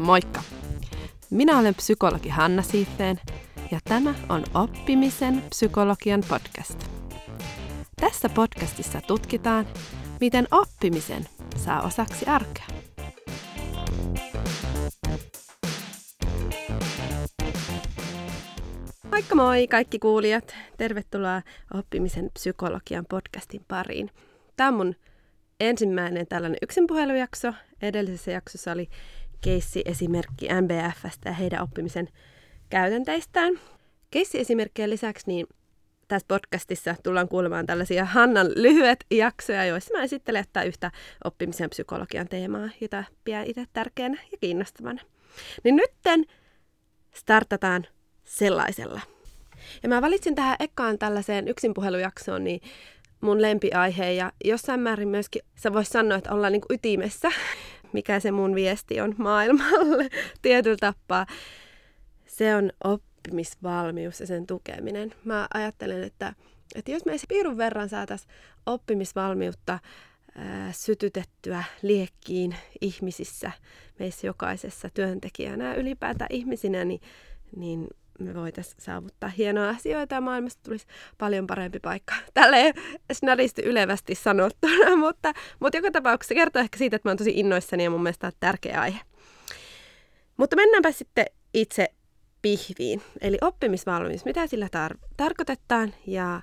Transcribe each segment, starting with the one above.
Moikka! Minä olen psykologi Hanna Siiffeen ja tämä on Oppimisen psykologian podcast. Tässä podcastissa tutkitaan, miten oppimisen saa osaksi arkea. Moikka moi kaikki kuulijat! Tervetuloa Oppimisen psykologian podcastin pariin. Tämä on mun ensimmäinen tällainen yksinpuhelujakso. Edellisessä jaksossa oli keissi-esimerkki MBFstä ja heidän oppimisen käytänteistään. Keissi-esimerkkien lisäksi niin tässä podcastissa tullaan kuulemaan tällaisia Hannan lyhyet jaksoja, joissa mä esittelen että yhtä oppimisen psykologian teemaa, jota pidän itse tärkeänä ja kiinnostavana. Niin nytten startataan sellaisella. Ja mä valitsin tähän ekaan tällaiseen yksinpuhelujaksoon niin mun lempiaihe ja jossain määrin myöskin sä vois sanoa, että ollaan niin ytimessä, mikä se mun viesti on maailmalle tietyllä tapaa. Se on oppimisvalmius ja sen tukeminen. Mä ajattelen, että, että jos me piirun verran saataisiin oppimisvalmiutta ää, sytytettyä liekkiin ihmisissä, meissä jokaisessa työntekijänä ja ylipäätään ihmisinä, niin, niin me voitaisiin saavuttaa hienoja asioita ja maailmasta tulisi paljon parempi paikka. Tälleen snadisti ylevästi sanottuna, mutta, mutta joka tapauksessa kertoo ehkä siitä, että mä oon tosi innoissani ja mun mielestä on tärkeä aihe. Mutta mennäänpä sitten itse pihviin, eli oppimisvalmius. Mitä sillä tar- tarkoitetaan ja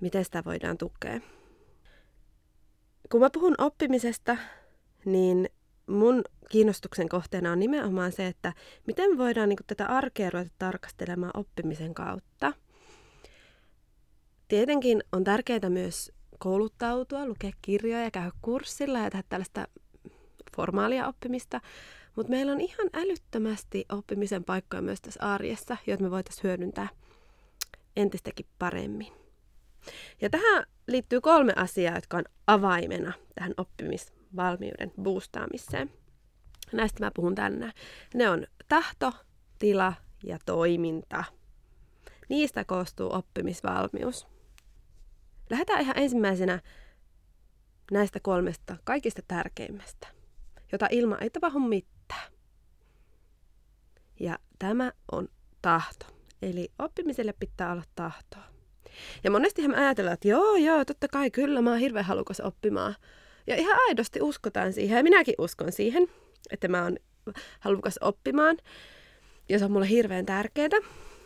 miten sitä voidaan tukea? Kun mä puhun oppimisesta, niin mun kiinnostuksen kohteena on nimenomaan se, että miten voidaan niin kuin, tätä arkea ruveta tarkastelemaan oppimisen kautta. Tietenkin on tärkeää myös kouluttautua, lukea kirjoja, käydä kurssilla ja tehdä tällaista formaalia oppimista, mutta meillä on ihan älyttömästi oppimisen paikkoja myös tässä arjessa, joita me voitaisiin hyödyntää entistäkin paremmin. Ja tähän liittyy kolme asiaa, jotka on avaimena tähän oppimis valmiuden boostaamiseen. Näistä mä puhun tänään. Ne on tahto, tila ja toiminta. Niistä koostuu oppimisvalmius. Lähdetään ihan ensimmäisenä näistä kolmesta kaikista tärkeimmästä, jota ilman ei tapahdu mitään. Ja tämä on tahto. Eli oppimiselle pitää olla tahtoa. Ja monesti me ajatellaan, että joo, joo, totta kai kyllä, mä oon hirveän halukas oppimaan. Ja ihan aidosti uskotaan siihen, ja minäkin uskon siihen, että mä oon halukas oppimaan. Ja se on mulle hirveän tärkeää.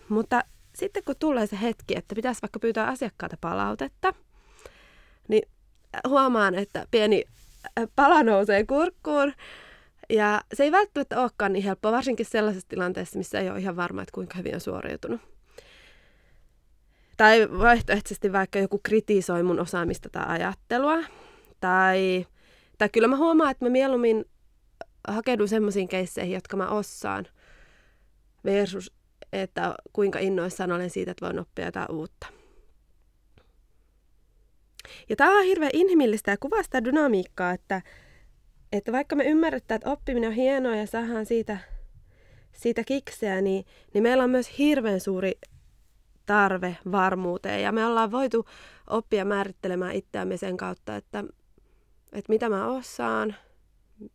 Mutta sitten kun tulee se hetki, että pitäisi vaikka pyytää asiakkaalta palautetta, niin huomaan, että pieni pala nousee kurkkuun. Ja se ei välttämättä olekaan niin helppoa, varsinkin sellaisessa tilanteessa, missä ei ole ihan varma, että kuinka hyvin on suoriutunut. Tai vaihtoehtoisesti vaikka joku kritisoi mun osaamista tai ajattelua. Tai, tai kyllä mä huomaan, että mä mieluummin hakeudun semmoisiin keisseihin, jotka mä osaan, versus että kuinka innoissaan olen siitä, että voin oppia jotain uutta. Ja tämä on hirveän inhimillistä ja kuvaa sitä dynamiikkaa, että, että vaikka me ymmärretään, että oppiminen on hienoa ja saadaan siitä, siitä kikseä, niin, niin meillä on myös hirveän suuri tarve varmuuteen. Ja me ollaan voitu oppia määrittelemään itseämme sen kautta, että että mitä mä osaan,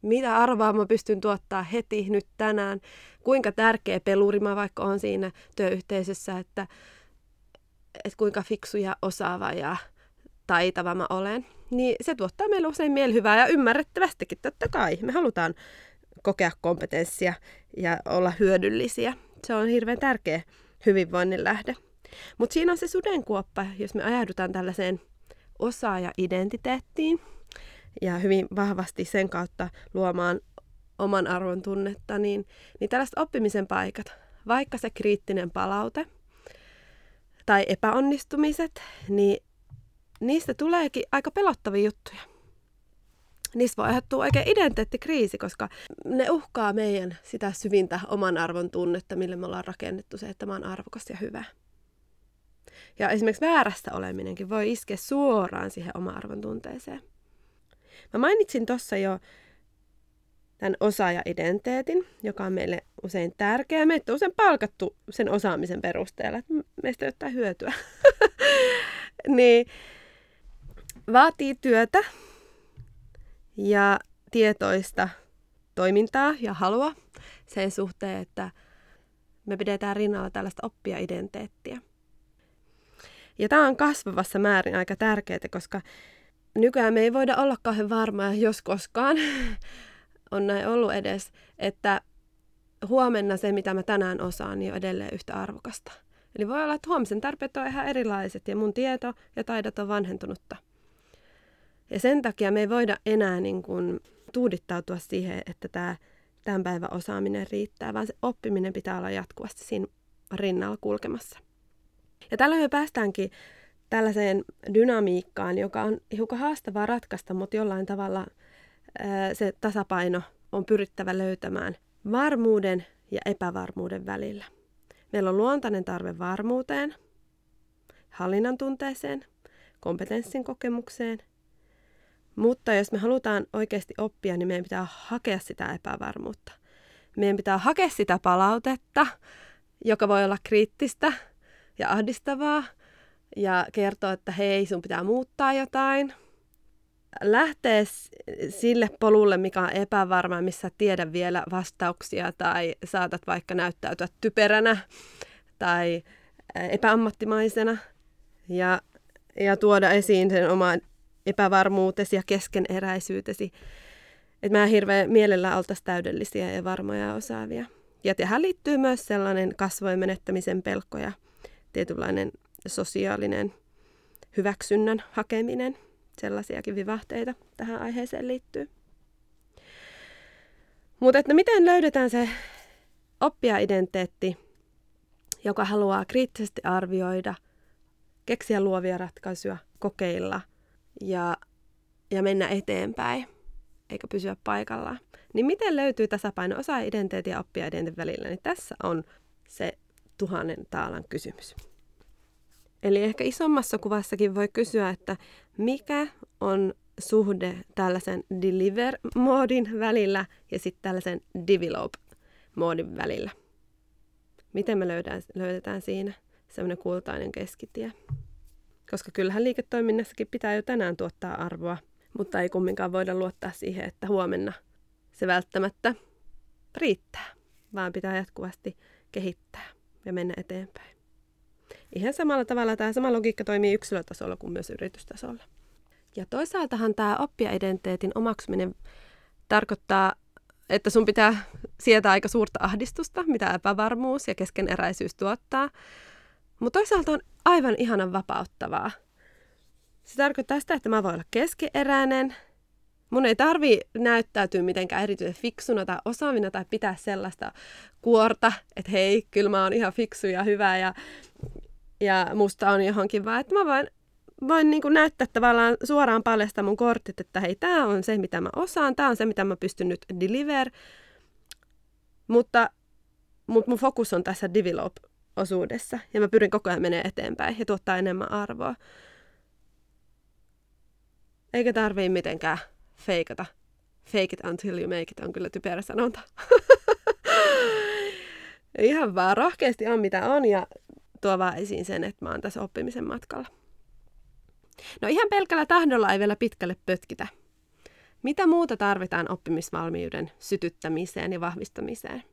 mitä arvaa mä pystyn tuottaa heti nyt tänään, kuinka tärkeä peluri mä vaikka on siinä työyhteisössä, että, että kuinka fiksu ja osaava ja taitava mä olen. Niin se tuottaa meille usein mielihyvää ja ymmärrettävästikin totta kai. Me halutaan kokea kompetenssia ja olla hyödyllisiä. Se on hirveän tärkeä hyvinvoinnin lähde. Mutta siinä on se sudenkuoppa, jos me ajaudutaan tällaiseen osaaja-identiteettiin, ja hyvin vahvasti sen kautta luomaan oman arvon tunnetta, niin, niin tällaiset oppimisen paikat, vaikka se kriittinen palaute tai epäonnistumiset, niin niistä tuleekin aika pelottavia juttuja. Niistä voi aiheuttua oikein identiteettikriisi, koska ne uhkaa meidän sitä syvintä oman arvon tunnetta, millä me ollaan rakennettu se, että mä oon arvokas ja hyvä. Ja esimerkiksi väärästä oleminenkin voi iskeä suoraan siihen oma arvon tunteeseen. Mä mainitsin tuossa jo tämän osaaja-identiteetin, joka on meille usein tärkeä. Meitä on usein palkattu sen osaamisen perusteella, että meistä ei ole hyötyä. niin vaatii työtä ja tietoista toimintaa ja halua sen suhteen, että me pidetään rinnalla tällaista oppia-identiteettiä. Ja tämä on kasvavassa määrin aika tärkeää, koska nykyään me ei voida olla kauhean varmaa, jos koskaan on näin ollut edes, että huomenna se, mitä mä tänään osaan, niin on edelleen yhtä arvokasta. Eli voi olla, että huomisen tarpeet on ihan erilaiset ja mun tieto ja taidot on vanhentunutta. Ja sen takia me ei voida enää niin kuin tuudittautua siihen, että tämä tämän päivän osaaminen riittää, vaan se oppiminen pitää olla jatkuvasti siinä rinnalla kulkemassa. Ja tällä me päästäänkin tällaiseen dynamiikkaan, joka on hiukan haastavaa ratkaista, mutta jollain tavalla se tasapaino on pyrittävä löytämään varmuuden ja epävarmuuden välillä. Meillä on luontainen tarve varmuuteen, hallinnan tunteeseen, kompetenssin kokemukseen – mutta jos me halutaan oikeasti oppia, niin meidän pitää hakea sitä epävarmuutta. Meidän pitää hakea sitä palautetta, joka voi olla kriittistä ja ahdistavaa, ja kertoa, että hei, sun pitää muuttaa jotain. Lähteä sille polulle, mikä on epävarma, missä tiedä vielä vastauksia, tai saatat vaikka näyttäytyä typeränä tai epäammattimaisena, ja, ja tuoda esiin sen oman epävarmuutesi ja keskeneräisyytesi. Että mä hirveän mielellä oltaisiin täydellisiä ja varmoja ja osaavia. Ja tähän liittyy myös sellainen kasvojen menettämisen pelko ja tietynlainen sosiaalinen hyväksynnän hakeminen. Sellaisiakin vivahteita tähän aiheeseen liittyy. Mutta että miten löydetään se oppija-identiteetti, joka haluaa kriittisesti arvioida, keksiä luovia ratkaisuja, kokeilla – ja, ja mennä eteenpäin, eikä pysyä paikallaan. Niin miten löytyy tasapaino osa-identiteetin ja oppia-identiteetin välillä? Niin tässä on se tuhannen taalan kysymys. Eli ehkä isommassa kuvassakin voi kysyä, että mikä on suhde tällaisen deliver-moodin välillä ja sitten tällaisen develop-moodin välillä. Miten me löydetään, löydetään siinä semmoinen kultainen keskitie. Koska kyllähän liiketoiminnassakin pitää jo tänään tuottaa arvoa, mutta ei kumminkaan voida luottaa siihen, että huomenna se välttämättä riittää, vaan pitää jatkuvasti kehittää ja mennä eteenpäin. Ihan samalla tavalla tämä sama logiikka toimii yksilötasolla kuin myös yritystasolla. Ja toisaaltahan tämä oppia-identiteetin omaksuminen tarkoittaa, että sun pitää sietää aika suurta ahdistusta, mitä epävarmuus ja keskeneräisyys tuottaa. Mutta toisaalta on aivan ihanan vapauttavaa. Se tarkoittaa sitä, että mä voin olla keskeeräinen. Mun ei tarvi näyttäytyä mitenkään erityisen fiksuna tai osaavina tai pitää sellaista kuorta, että hei, kyllä mä oon ihan fiksu ja hyvä ja, ja musta on johonkin, vaan että mä voin, voin niin näyttää tavallaan suoraan paljasta mun kortit, että hei, tämä on se, mitä mä osaan, tämä on se, mitä mä pystyn nyt deliver, mutta, mutta mun fokus on tässä develop osuudessa ja mä pyrin koko ajan menemään eteenpäin ja tuottaa enemmän arvoa. Eikä tarvii mitenkään feikata. Fake it until you make it on kyllä typerä sanonta. Ihan vaan rohkeasti on mitä on ja tuo vaan esiin sen, että mä oon tässä oppimisen matkalla. No ihan pelkällä tahdolla ei vielä pitkälle pötkitä. Mitä muuta tarvitaan oppimisvalmiuden sytyttämiseen ja vahvistamiseen?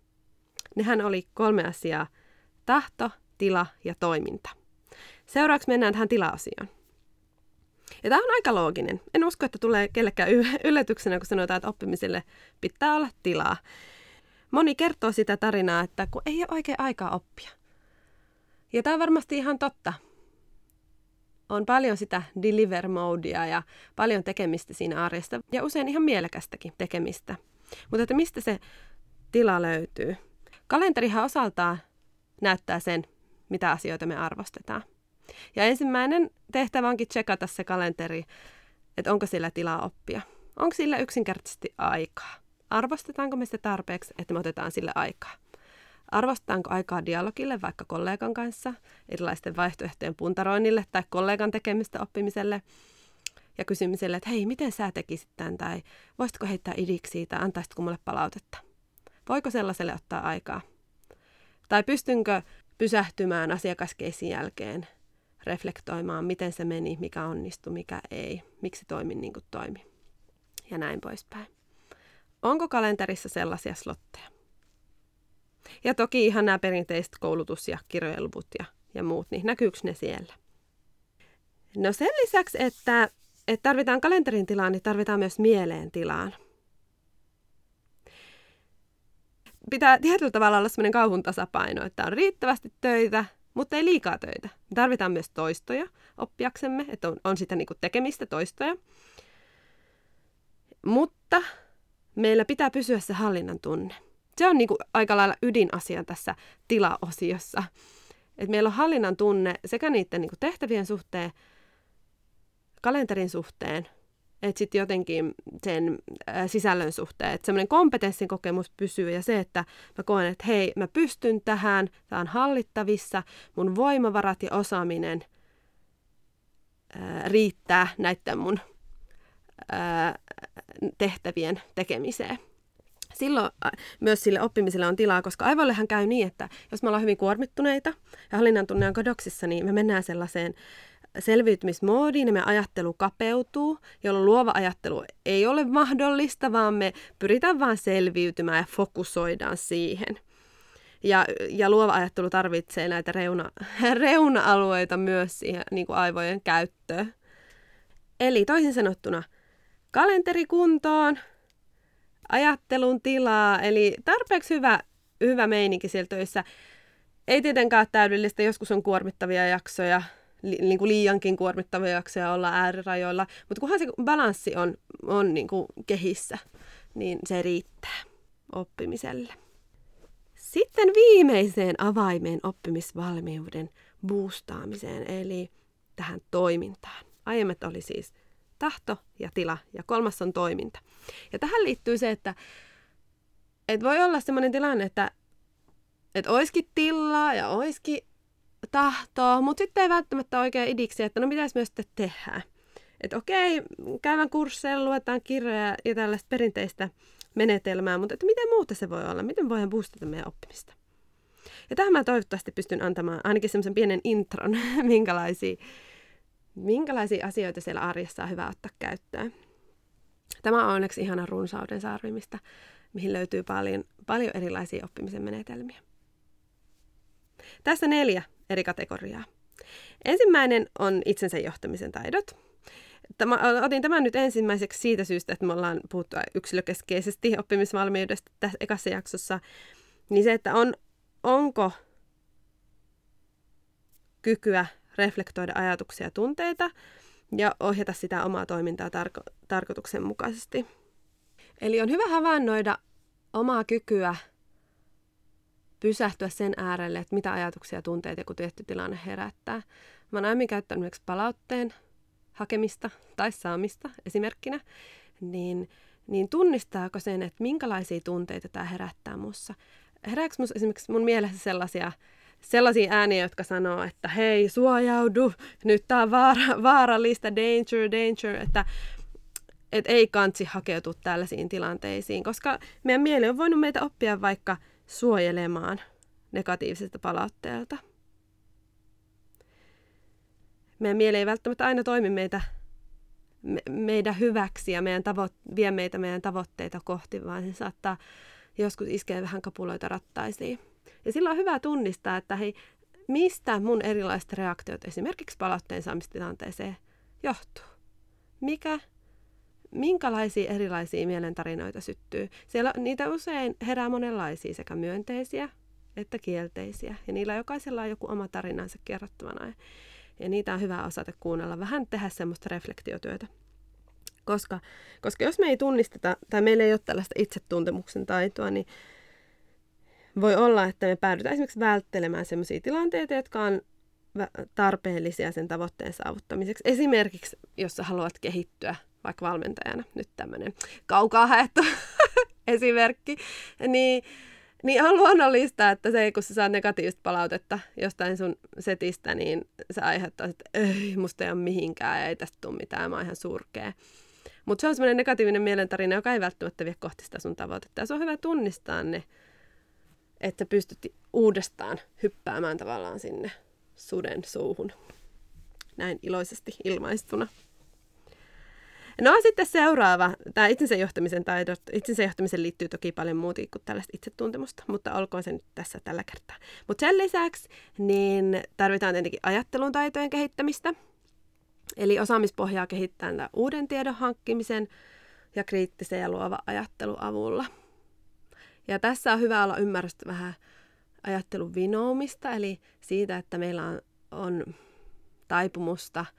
Nehän oli kolme asiaa – tahto, tila ja toiminta. Seuraavaksi mennään tähän tila-osioon. Ja tämä on aika looginen. En usko, että tulee kellekään yllätyksenä, kun sanotaan, että oppimiselle pitää olla tilaa. Moni kertoo sitä tarinaa, että kun ei ole oikein aikaa oppia. Ja tämä on varmasti ihan totta. On paljon sitä deliver modea ja paljon tekemistä siinä arjesta ja usein ihan mielekästäkin tekemistä. Mutta että mistä se tila löytyy? Kalenterihan osaltaan näyttää sen, mitä asioita me arvostetaan. Ja ensimmäinen tehtävä onkin tsekata se kalenteri, että onko sillä tilaa oppia. Onko sillä yksinkertaisesti aikaa? Arvostetaanko me sitä tarpeeksi, että me otetaan sille aikaa? Arvostetaanko aikaa dialogille vaikka kollegan kanssa, erilaisten vaihtoehtojen puntaroinnille tai kollegan tekemistä oppimiselle ja kysymiselle, että hei, miten sä tekisit tämän tai voisitko heittää idiksi tai antaisitko mulle palautetta? Voiko sellaiselle ottaa aikaa? Tai pystynkö pysähtymään asiakaskeisin jälkeen, reflektoimaan, miten se meni, mikä onnistui, mikä ei, miksi toimin niin kuin toimi ja näin poispäin. Onko kalenterissa sellaisia slotteja? Ja toki ihan nämä perinteiset koulutus- ja kirjojen luvut ja, ja muut, niin näkyykö ne siellä? No sen lisäksi, että, että tarvitaan kalenterin tilaa, niin tarvitaan myös mieleen tilaan. Pitää tietyllä tavalla olla sellainen kauhun tasapaino, että on riittävästi töitä, mutta ei liikaa töitä. Me tarvitaan myös toistoja oppiaksemme, että on, on sitä niin tekemistä toistoja. Mutta meillä pitää pysyä se hallinnan tunne. Se on niin kuin aika lailla ydinasia tässä tilaosiossa. Et meillä on hallinnan tunne sekä niiden niin kuin tehtävien suhteen, kalenterin suhteen, että sitten jotenkin sen äh, sisällön suhteen, että semmoinen kompetenssin kokemus pysyy ja se, että mä koen, että hei, mä pystyn tähän, tämä on hallittavissa, mun voimavarat ja osaaminen äh, riittää näiden mun äh, tehtävien tekemiseen. Silloin myös sille oppimiselle on tilaa, koska aivoillehan käy niin, että jos me ollaan hyvin kuormittuneita ja hallinnan tunne on kadoksissa, niin me mennään sellaiseen selviytymismoodiin ja me ajattelu kapeutuu, jolloin luova ajattelu ei ole mahdollista, vaan me pyritään vain selviytymään ja fokusoidaan siihen. Ja, ja luova ajattelu tarvitsee näitä reuna, reuna-alueita myös siihen niin kuin aivojen käyttöön. Eli toisin sanottuna, kalenteri kuntoon, ajattelun tilaa, eli tarpeeksi hyvä, hyvä meininki siellä töissä. Ei tietenkään täydellistä, joskus on kuormittavia jaksoja, li, niin kuin liiankin kuormittavia jaksoja olla äärirajoilla, mutta kunhan se balanssi on, on niin kuin kehissä, niin se riittää oppimiselle. Sitten viimeiseen avaimeen oppimisvalmiuden boostaamiseen, eli tähän toimintaan. Aiemmat oli siis tahto ja tila, ja kolmas on toiminta. Ja tähän liittyy se, että, että voi olla sellainen tilanne, että, että olisikin tilaa ja olisikin tahtoa, mutta sitten ei välttämättä oikein idiksi, että no mitäs myös sitten tehdään. Että okei, käydään kursseilla, luetaan kirjoja ja tällaista perinteistä menetelmää, mutta että miten muuta se voi olla? Miten voidaan boostata meidän oppimista? Ja tähän mä toivottavasti pystyn antamaan ainakin semmoisen pienen intron, minkälaisia, minkälaisia asioita siellä arjessa on hyvä ottaa käyttöön. Tämä on onneksi ihana runsauden sarvi, mistä, mihin löytyy paljon, paljon erilaisia oppimisen menetelmiä. Tässä neljä eri kategoriaa. Ensimmäinen on itsensä johtamisen taidot. Tämä, otin tämän nyt ensimmäiseksi siitä syystä, että me ollaan puhuttu yksilökeskeisesti oppimisvalmiudesta tässä ekassa jaksossa. Niin se, että on, onko kykyä reflektoida ajatuksia ja tunteita ja ohjata sitä omaa toimintaa tarko- tarkoituksenmukaisesti. Eli on hyvä havainnoida omaa kykyä pysähtyä sen äärelle, että mitä ajatuksia ja tunteita joku tietty tilanne herättää. Mä oon aiemmin käyttänyt palautteen hakemista tai saamista esimerkkinä, niin, niin tunnistaako sen, että minkälaisia tunteita tämä herättää mussa? Herääkö musta esimerkiksi mun mielessä sellaisia, sellaisia ääniä, jotka sanoo, että hei, suojaudu, nyt tämä on vaara, vaarallista, danger, danger, että et ei kansi hakeutua tällaisiin tilanteisiin, koska meidän mieli on voinut meitä oppia vaikka – suojelemaan negatiiviselta palautteelta. Meidän mieli ei välttämättä aina toimi meitä, me, meidän hyväksi ja meidän tavo- vie meitä meidän tavoitteita kohti, vaan se saattaa joskus iskeä vähän kapuloita rattaisiin. Ja silloin on hyvä tunnistaa, että hei, mistä mun erilaiset reaktiot esimerkiksi palautteen saamistilanteeseen johtuu. Mikä minkälaisia erilaisia mielentarinoita syttyy. Siellä niitä usein herää monenlaisia, sekä myönteisiä että kielteisiä. Ja niillä jokaisella on joku oma tarinansa kerrottavana. Ja niitä on hyvä osata kuunnella, vähän tehdä semmoista reflektiotyötä. Koska, koska jos me ei tunnisteta, tai meillä ei ole tällaista itsetuntemuksen taitoa, niin voi olla, että me päädytään esimerkiksi välttelemään sellaisia tilanteita, jotka on tarpeellisia sen tavoitteen saavuttamiseksi. Esimerkiksi, jos sä haluat kehittyä vaikka valmentajana, nyt tämmöinen kaukaa haettu esimerkki, niin, niin on luonnollista, että se, kun sä saat negatiivista palautetta jostain sun setistä, niin se aiheuttaa, että ei, musta ei ole mihinkään ei tästä tule mitään, mä oon ihan surkea. Mutta se on semmoinen negatiivinen mielentarina, joka ei välttämättä vie kohti sitä sun tavoitetta. Ja se on hyvä tunnistaa ne, että pystyt uudestaan hyppäämään tavallaan sinne suden suuhun. Näin iloisesti ilmaistuna. No sitten seuraava, tämä itsensä johtamisen taidot. Itsensä johtamisen liittyy toki paljon muuta kuin tällaista itsetuntemusta, mutta olkoon se nyt tässä tällä kertaa. Mutta sen lisäksi niin tarvitaan tietenkin ajattelun taitojen kehittämistä. Eli osaamispohjaa kehittää uuden tiedon hankkimisen ja kriittisen ja luova ajattelun avulla. Ja tässä on hyvä olla ymmärrystä vähän ajattelun vinoumista, eli siitä, että meillä on, on taipumusta –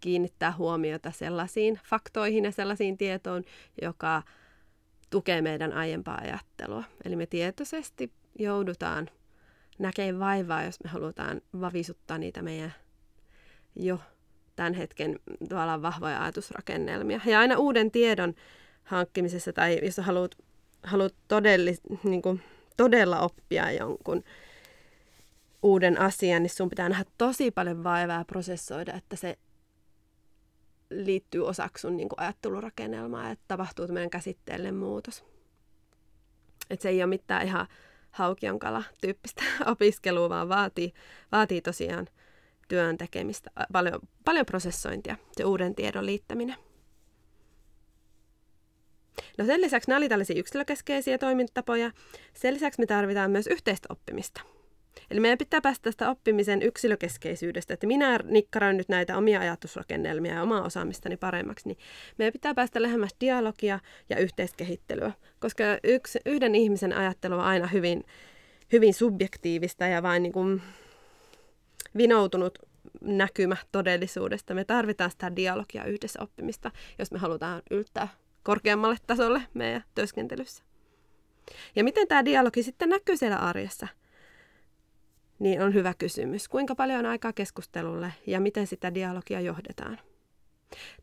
kiinnittää huomiota sellaisiin faktoihin ja sellaisiin tietoon, joka tukee meidän aiempaa ajattelua. Eli me tietoisesti joudutaan näkemään vaivaa, jos me halutaan vavisuttaa niitä meidän jo tämän hetken tavallaan vahvoja ajatusrakennelmia. Ja aina uuden tiedon hankkimisessa tai jos haluat, haluat todellis, niin kuin, todella oppia jonkun uuden asian, niin sun pitää nähdä tosi paljon vaivaa prosessoida, että se liittyy osaksi sun niin kuin ajattelurakennelmaa, että tapahtuu tämmöinen käsitteellinen muutos. Että se ei ole mitään ihan haukionkala tyyppistä opiskelua, vaan vaatii, vaatii tosiaan työn tekemistä, paljon, paljon prosessointia, se uuden tiedon liittäminen. No sen lisäksi nämä oli tällaisia yksilökeskeisiä toimintatapoja. Sen lisäksi me tarvitaan myös yhteistä oppimista – Eli meidän pitää päästä tästä oppimisen yksilökeskeisyydestä, että minä nikkaroin nyt näitä omia ajatusrakennelmia ja omaa osaamistani paremmaksi, niin meidän pitää päästä lähemmäs dialogia ja yhteiskehittelyä, koska yksi, yhden ihmisen ajattelu on aina hyvin, hyvin subjektiivista ja vain niin kuin vinoutunut näkymä todellisuudesta. Me tarvitaan sitä dialogia yhdessä oppimista, jos me halutaan yltää korkeammalle tasolle meidän työskentelyssä. Ja miten tämä dialogi sitten näkyy siellä arjessa? niin on hyvä kysymys. Kuinka paljon on aikaa keskustelulle ja miten sitä dialogia johdetaan?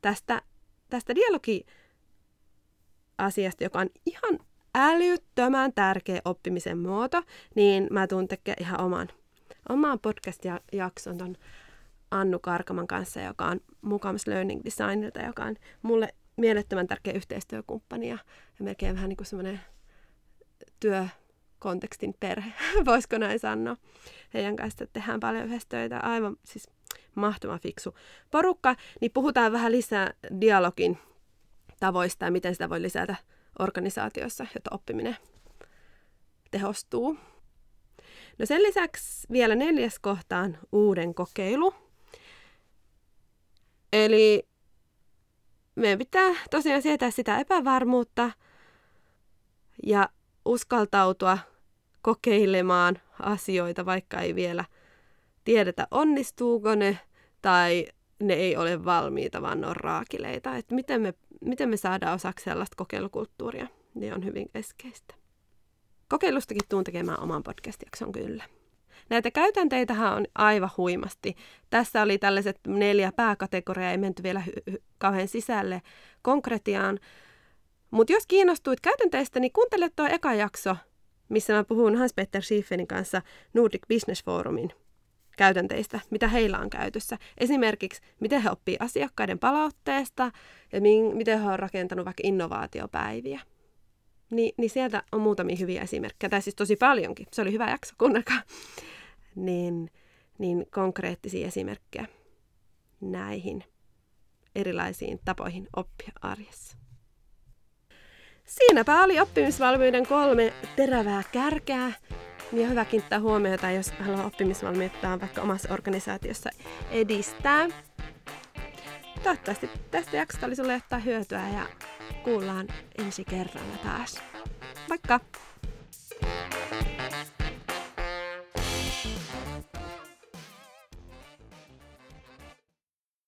Tästä, tästä dialogi-asiasta, joka on ihan älyttömän tärkeä oppimisen muoto, niin mä tuun tekemään ihan oman, oman podcast-jakson ton Annu Karkaman kanssa, joka on Mukamas Learning Designilta, joka on mulle mielettömän tärkeä yhteistyökumppani ja, ja melkein vähän niin kuin semmoinen työ, kontekstin perhe, voisiko näin sanoa. Heidän kanssa tehdään paljon yhdessä töitä, aivan siis mahtava fiksu porukka, niin puhutaan vähän lisää dialogin tavoista ja miten sitä voi lisätä organisaatiossa, jotta oppiminen tehostuu. No sen lisäksi vielä neljäs kohta on uuden kokeilu. Eli meidän pitää tosiaan sietää sitä epävarmuutta ja uskaltautua kokeilemaan asioita, vaikka ei vielä tiedetä onnistuuko ne tai ne ei ole valmiita, vaan ne on raakileita. Että miten me, miten me saadaan osaksi sellaista kokeilukulttuuria, niin on hyvin keskeistä. Kokeilustakin tuun tekemään oman podcast-jakson kyllä. Näitä käytänteitähän on aivan huimasti. Tässä oli tällaiset neljä pääkategoriaa, ei menty vielä hy- hy- kauhean sisälle konkretiaan, mutta jos kiinnostuit käytänteistä, niin kuuntele tuo eka jakso, missä mä puhun Hans-Peter Schiffenin kanssa Nordic Business Forumin käytänteistä, mitä heillä on käytössä. Esimerkiksi, miten he oppii asiakkaiden palautteesta ja miten he on rakentanut vaikka innovaatiopäiviä. Ni, niin sieltä on muutamia hyviä esimerkkejä, tai siis tosi paljonkin. Se oli hyvä jakso, kuunnelkaa. Niin, niin konkreettisia esimerkkejä näihin erilaisiin tapoihin oppia arjessa. Siinäpä oli oppimisvalmiuden kolme terävää kärkää. Ja hyvä kiinnittää huomiota, jos haluaa oppimisvalmiutta vaikka omassa organisaatiossa edistää. Toivottavasti tästä jaksosta oli sulle jotain hyötyä ja kuullaan ensi kerralla taas. Moikka! thank you